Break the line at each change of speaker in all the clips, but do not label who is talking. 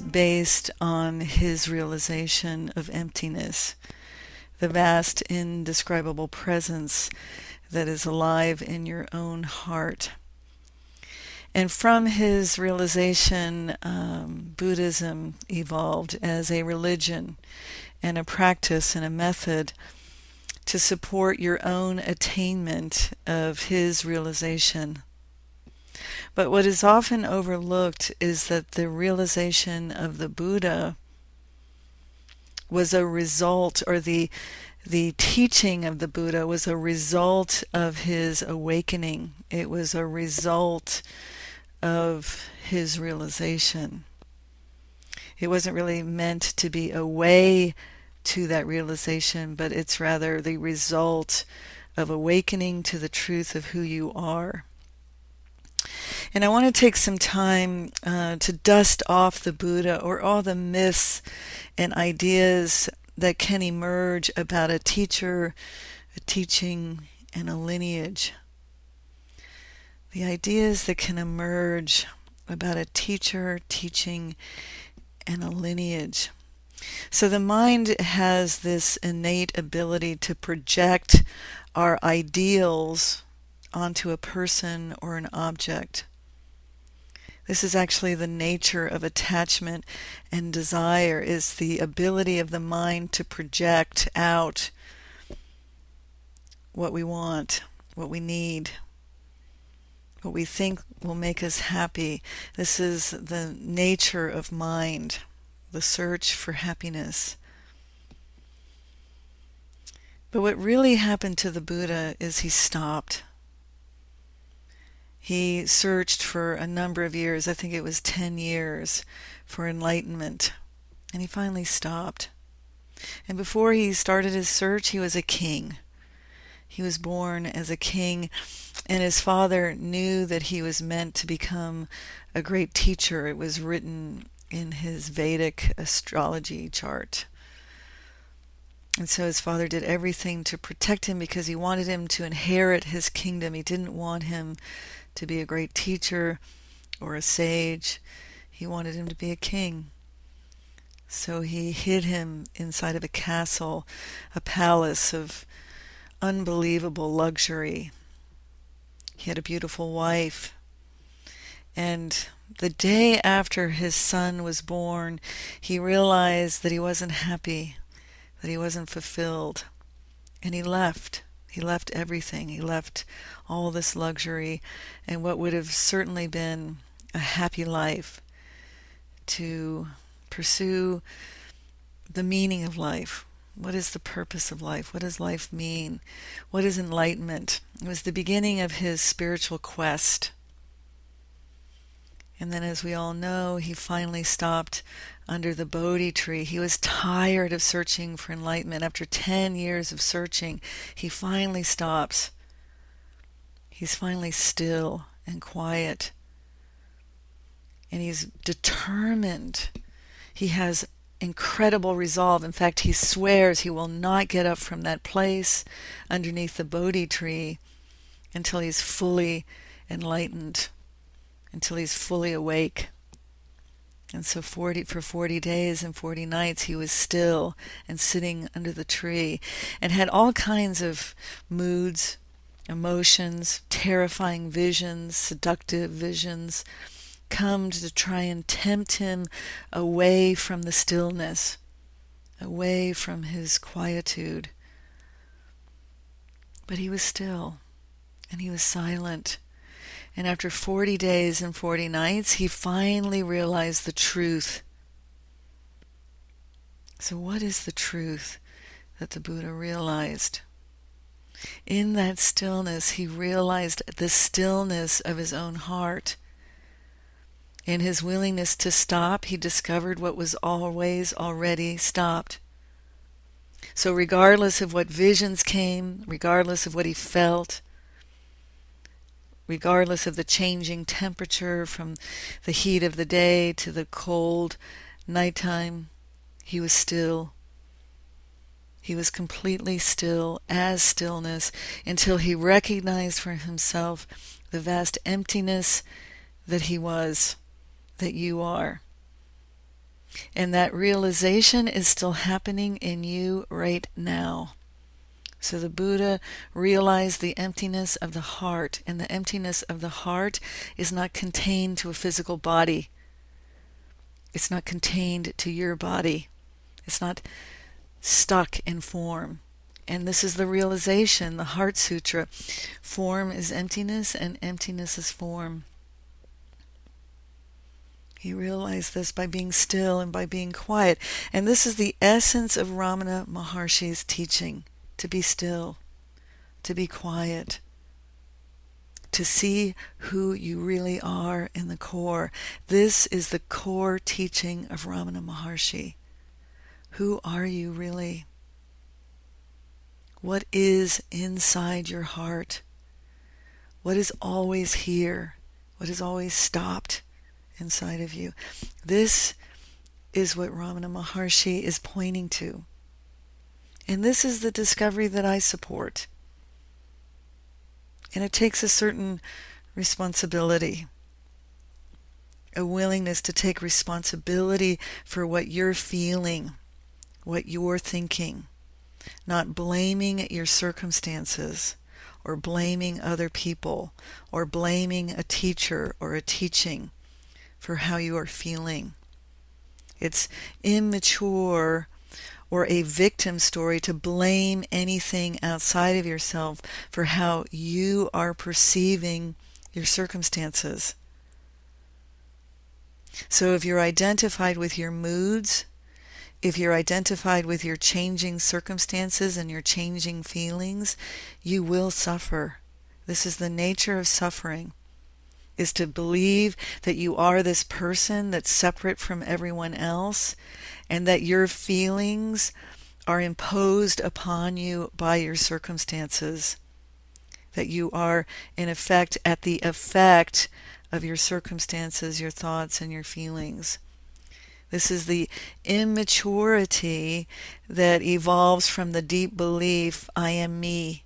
based on his realization of emptiness, the vast, indescribable presence that is alive in your own heart. And from his realization, um, Buddhism evolved as a religion and a practice and a method to support your own attainment of his realization. But what is often overlooked is that the realization of the Buddha was a result, or the the teaching of the Buddha was a result of his awakening. It was a result of his realization. It wasn't really meant to be a way to that realization, but it's rather the result of awakening to the truth of who you are. And I want to take some time uh, to dust off the Buddha or all the myths and ideas that can emerge about a teacher, a teaching, and a lineage. The ideas that can emerge about a teacher, teaching, and a lineage. So the mind has this innate ability to project our ideals onto a person or an object. This is actually the nature of attachment and desire is the ability of the mind to project out what we want, what we need, what we think will make us happy. This is the nature of mind, the search for happiness. But what really happened to the Buddha is he stopped. He searched for a number of years, I think it was 10 years, for enlightenment, and he finally stopped. And before he started his search, he was a king. He was born as a king, and his father knew that he was meant to become a great teacher. It was written in his Vedic astrology chart. And so his father did everything to protect him because he wanted him to inherit his kingdom. He didn't want him to be a great teacher or a sage. He wanted him to be a king. So he hid him inside of a castle, a palace of unbelievable luxury. He had a beautiful wife. And the day after his son was born, he realized that he wasn't happy, that he wasn't fulfilled. And he left. He left everything. He left all this luxury and what would have certainly been a happy life to pursue the meaning of life. What is the purpose of life? What does life mean? What is enlightenment? It was the beginning of his spiritual quest. And then, as we all know, he finally stopped under the Bodhi tree. He was tired of searching for enlightenment. After 10 years of searching, he finally stops. He's finally still and quiet. And he's determined. He has incredible resolve. In fact, he swears he will not get up from that place underneath the Bodhi tree until he's fully enlightened, until he's fully awake. And so 40 for 40 days and 40 nights he was still and sitting under the tree and had all kinds of moods, emotions, terrifying visions, seductive visions come to try and tempt him away from the stillness, away from his quietude. But he was still and he was silent and after 40 days and 40 nights, he finally realized the truth. So, what is the truth that the Buddha realized? In that stillness, he realized the stillness of his own heart. In his willingness to stop, he discovered what was always already stopped. So, regardless of what visions came, regardless of what he felt, regardless of the changing temperature from the heat of the day to the cold nighttime, he was still. He was completely still as stillness until he recognized for himself the vast emptiness that he was. that you are. And that realization is still happening in you right now. So the Buddha realized the emptiness of the heart, and the emptiness of the heart is not contained to a physical body. It's not contained to your body. It's not stuck in form. And this is the realization, the Heart Sutra. Form is emptiness, and emptiness is form. He realized this by being still and by being quiet. And this is the essence of Ramana Maharshi's teaching to be still, to be quiet, to see who you really are in the core. This is the core teaching of Ramana Maharshi. Who are you really? What is inside your heart? What is always here? What is always stopped inside of you? This is what Ramana Maharshi is pointing to. And this is the discovery that I support. And it takes a certain responsibility, a willingness to take responsibility for what you're feeling, what you're thinking not blaming your circumstances or blaming other people or blaming a teacher or a teaching for how you are feeling. It's immature or a victim story to blame anything outside of yourself for how you are perceiving your circumstances. So if you're identified with your moods, if you're identified with your changing circumstances and your changing feelings, you will suffer. This is the nature of suffering is to believe that you are this person that's separate from everyone else and that your feelings are imposed upon you by your circumstances. That you are, in effect, at the effect of your circumstances, your thoughts, and your feelings. This is the immaturity that evolves from the deep belief I am me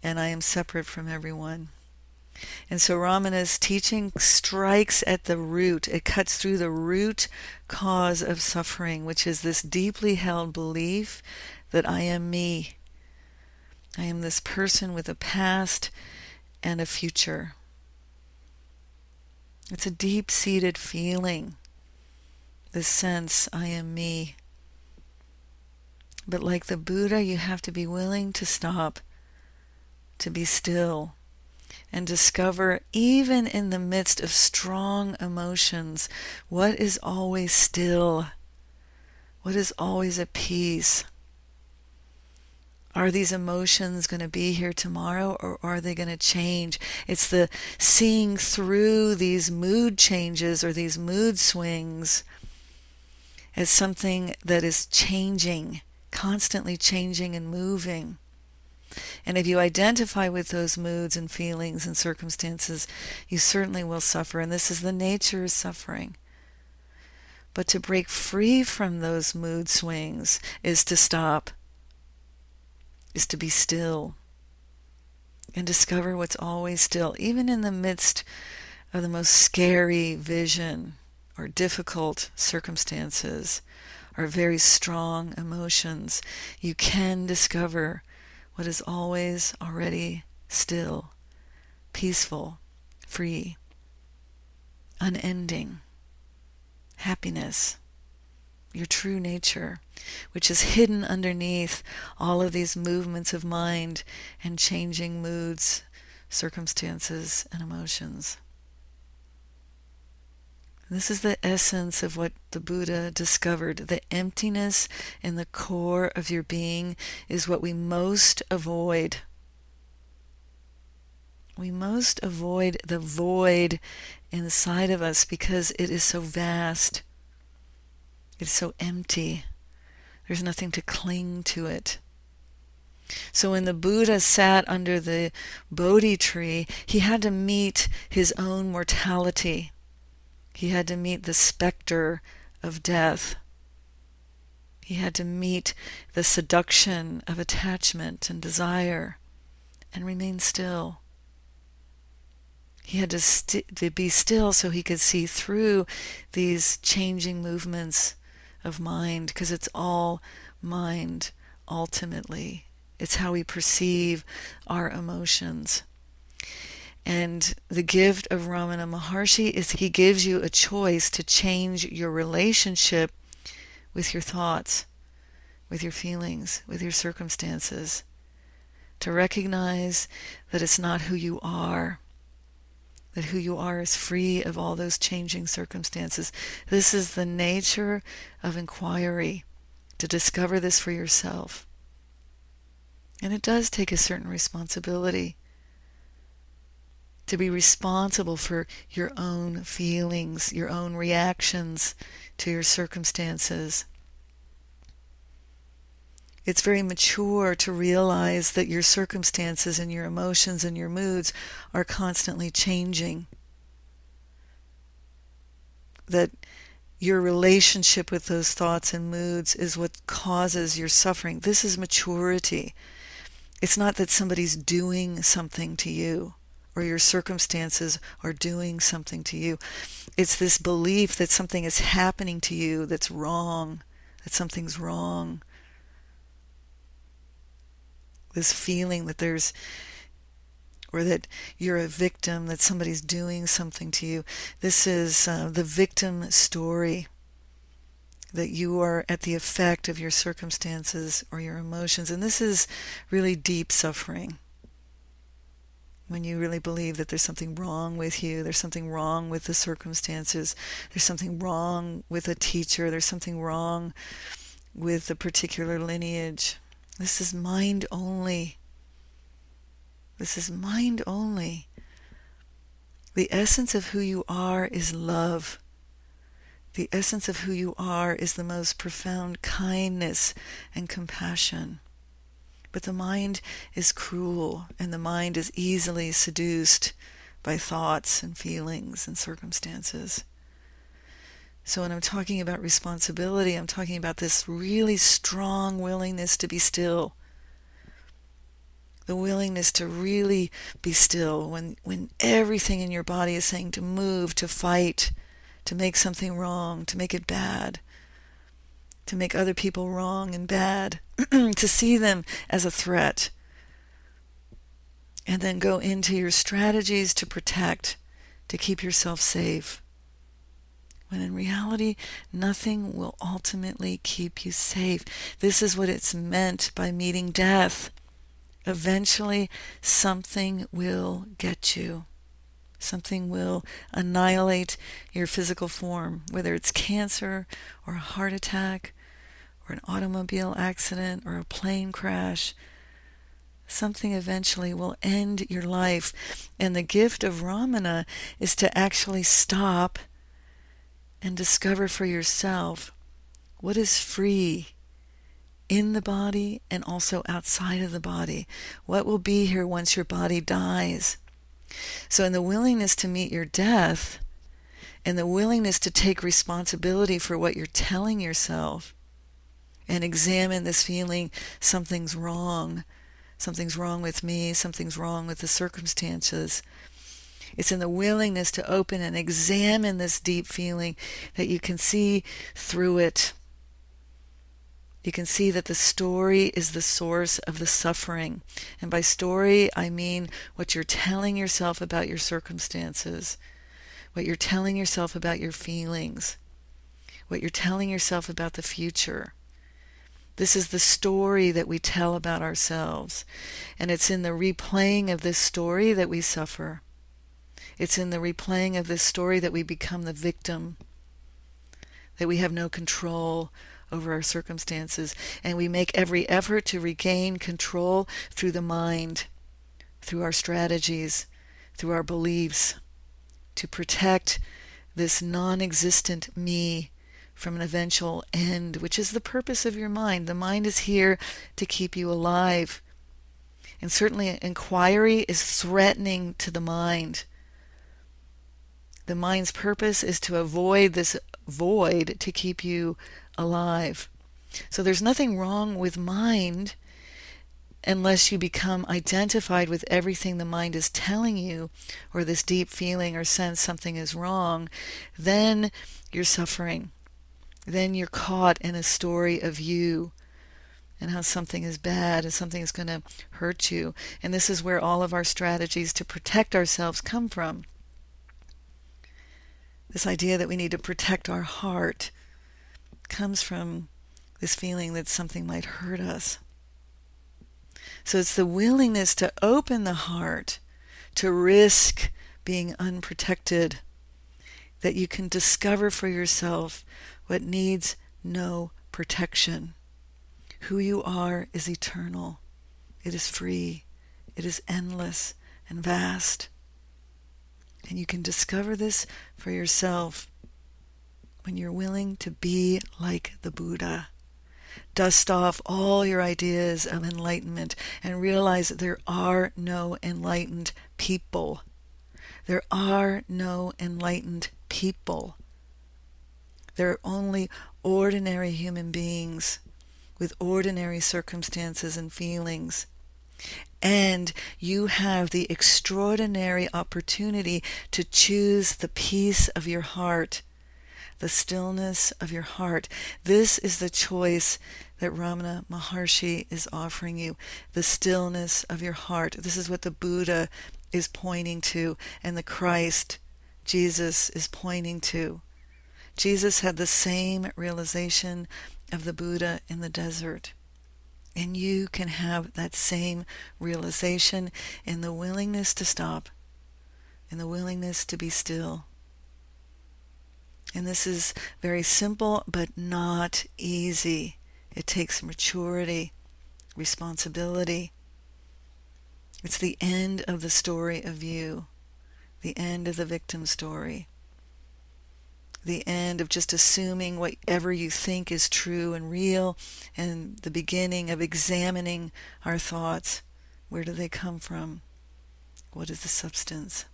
and I am separate from everyone. And so Ramana's teaching strikes at the root. It cuts through the root cause of suffering, which is this deeply held belief that I am me. I am this person with a past and a future. It's a deep seated feeling the sense, I am me. But like the Buddha, you have to be willing to stop, to be still, and discover, even in the midst of strong emotions, what is always still, what is always at peace. Are these emotions going to be here tomorrow or are they going to change? It's the seeing through these mood changes or these mood swings as something that is changing, constantly changing and moving. And if you identify with those moods and feelings and circumstances, you certainly will suffer. And this is the nature of suffering. But to break free from those mood swings is to stop, is to be still, and discover what's always still, even in the midst of the most scary vision or difficult circumstances or very strong emotions, you can discover what is always already still, peaceful, free, unending, happiness, your true nature, which is hidden underneath all of these movements of mind and changing moods, circumstances, and emotions. This is the essence of what the Buddha discovered. The emptiness in the core of your being is what we most avoid. We most avoid the void inside of us because it is so vast. It's so empty. There's nothing to cling to it. So when the Buddha sat under the Bodhi tree, he had to meet his own mortality. He had to meet the specter of death. He had to meet the seduction of attachment and desire and remain still. He had to, st- to be still so he could see through these changing movements of mind because it's all mind ultimately. It's how we perceive our emotions. And the gift of Ramana Maharshi is he gives you a choice to change your relationship with your thoughts, with your feelings, with your circumstances. To recognize that it's not who you are, that who you are is free of all those changing circumstances. This is the nature of inquiry, to discover this for yourself. And it does take a certain responsibility to be responsible for your own feelings, your own reactions to your circumstances. It's very mature to realize that your circumstances and your emotions and your moods are constantly changing. That your relationship with those thoughts and moods is what causes your suffering. This is maturity. It's not that somebody's doing something to you or your circumstances are doing something to you. It's this belief that something is happening to you that's wrong, that something's wrong. This feeling that there's, or that you're a victim, that somebody's doing something to you. This is uh, the victim story that you are at the effect of your circumstances or your emotions. And this is really deep suffering when you really believe that there's something wrong with you, there's something wrong with the circumstances, there's something wrong with a teacher, there's something wrong with a particular lineage. This is mind only. This is mind only. The essence of who you are is love. The essence of who you are is the most profound kindness and compassion. But the mind is cruel, and the mind is easily seduced by thoughts and feelings and circumstances. So, when I'm talking about responsibility, I'm talking about this really strong willingness to be still. The willingness to really be still when, when everything in your body is saying to move, to fight, to make something wrong, to make it bad to make other people wrong and bad, to see them as a threat, and then go into your strategies to protect, to keep yourself safe. When in reality, nothing will ultimately keep you safe. This is what it's meant by meeting death. Eventually, something will get you. Something will annihilate your physical form, whether it's cancer or a heart attack or an automobile accident or a plane crash. Something eventually will end your life. And the gift of Ramana is to actually stop and discover for yourself what is free in the body and also outside of the body. What will be here once your body dies? So, in the willingness to meet your death and the willingness to take responsibility for what you're telling yourself, and examine this feeling something's wrong. Something's wrong with me, something's wrong with the circumstances. It's in the willingness to open and examine this deep feeling that you can see through it. You can see that the story is the source of the suffering. And by story, I mean what you're telling yourself about your circumstances, what you're telling yourself about your feelings, what you're telling yourself about the future. This is the story that we tell about ourselves. And it's in the replaying of this story that we suffer. It's in the replaying of this story that we become the victim, that we have no control over our circumstances. And we make every effort to regain control through the mind, through our strategies, through our beliefs, to protect this non existent me from an eventual end, which is the purpose of your mind. The mind is here to keep you alive. And certainly, inquiry is threatening to the mind. The mind's purpose is to avoid this void to keep you alive. So there's nothing wrong with mind unless you become identified with everything the mind is telling you, or this deep feeling or sense something is wrong, then you're suffering. Then you're caught in a story of you and how something is bad and something is going to hurt you. And this is where all of our strategies to protect ourselves come from. This idea that we need to protect our heart comes from this feeling that something might hurt us. So it's the willingness to open the heart, to risk being unprotected, that you can discover for yourself what needs no protection. Who you are is eternal, it is free, it is endless and vast. And you can discover this for yourself when you're willing to be like the Buddha. Dust off all your ideas of enlightenment and realize that there are no enlightened people. There are no enlightened people. There are only ordinary human beings with ordinary circumstances and feelings. And you have the extraordinary opportunity to choose the peace of your heart, the stillness of your heart. This is the choice that Ramana Maharshi is offering you the stillness of your heart. This is what the Buddha is pointing to, and the Christ, Jesus, is pointing to. Jesus had the same realization of the Buddha in the desert. And you can have that same realization in the willingness to stop, in the willingness to be still. And this is very simple, but not easy. It takes maturity, responsibility. It's the end of the story of you, the end of the victim story the end of just assuming whatever you think is true and real, and the beginning of examining our thoughts. Where do they come from? What is the substance?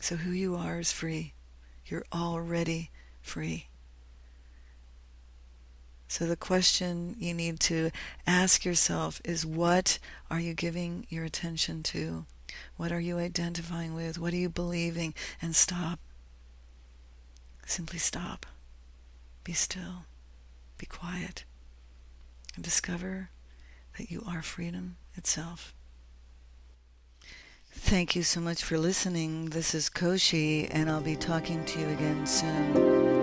So, who you are is free. You're already free. So, the question you need to ask yourself is what are you giving your attention to? What are you identifying with? What are you believing? And stop Simply stop, be still, be quiet, and discover that you are freedom itself. Thank you so much for listening. This is Koshi, and I'll be talking to you again soon.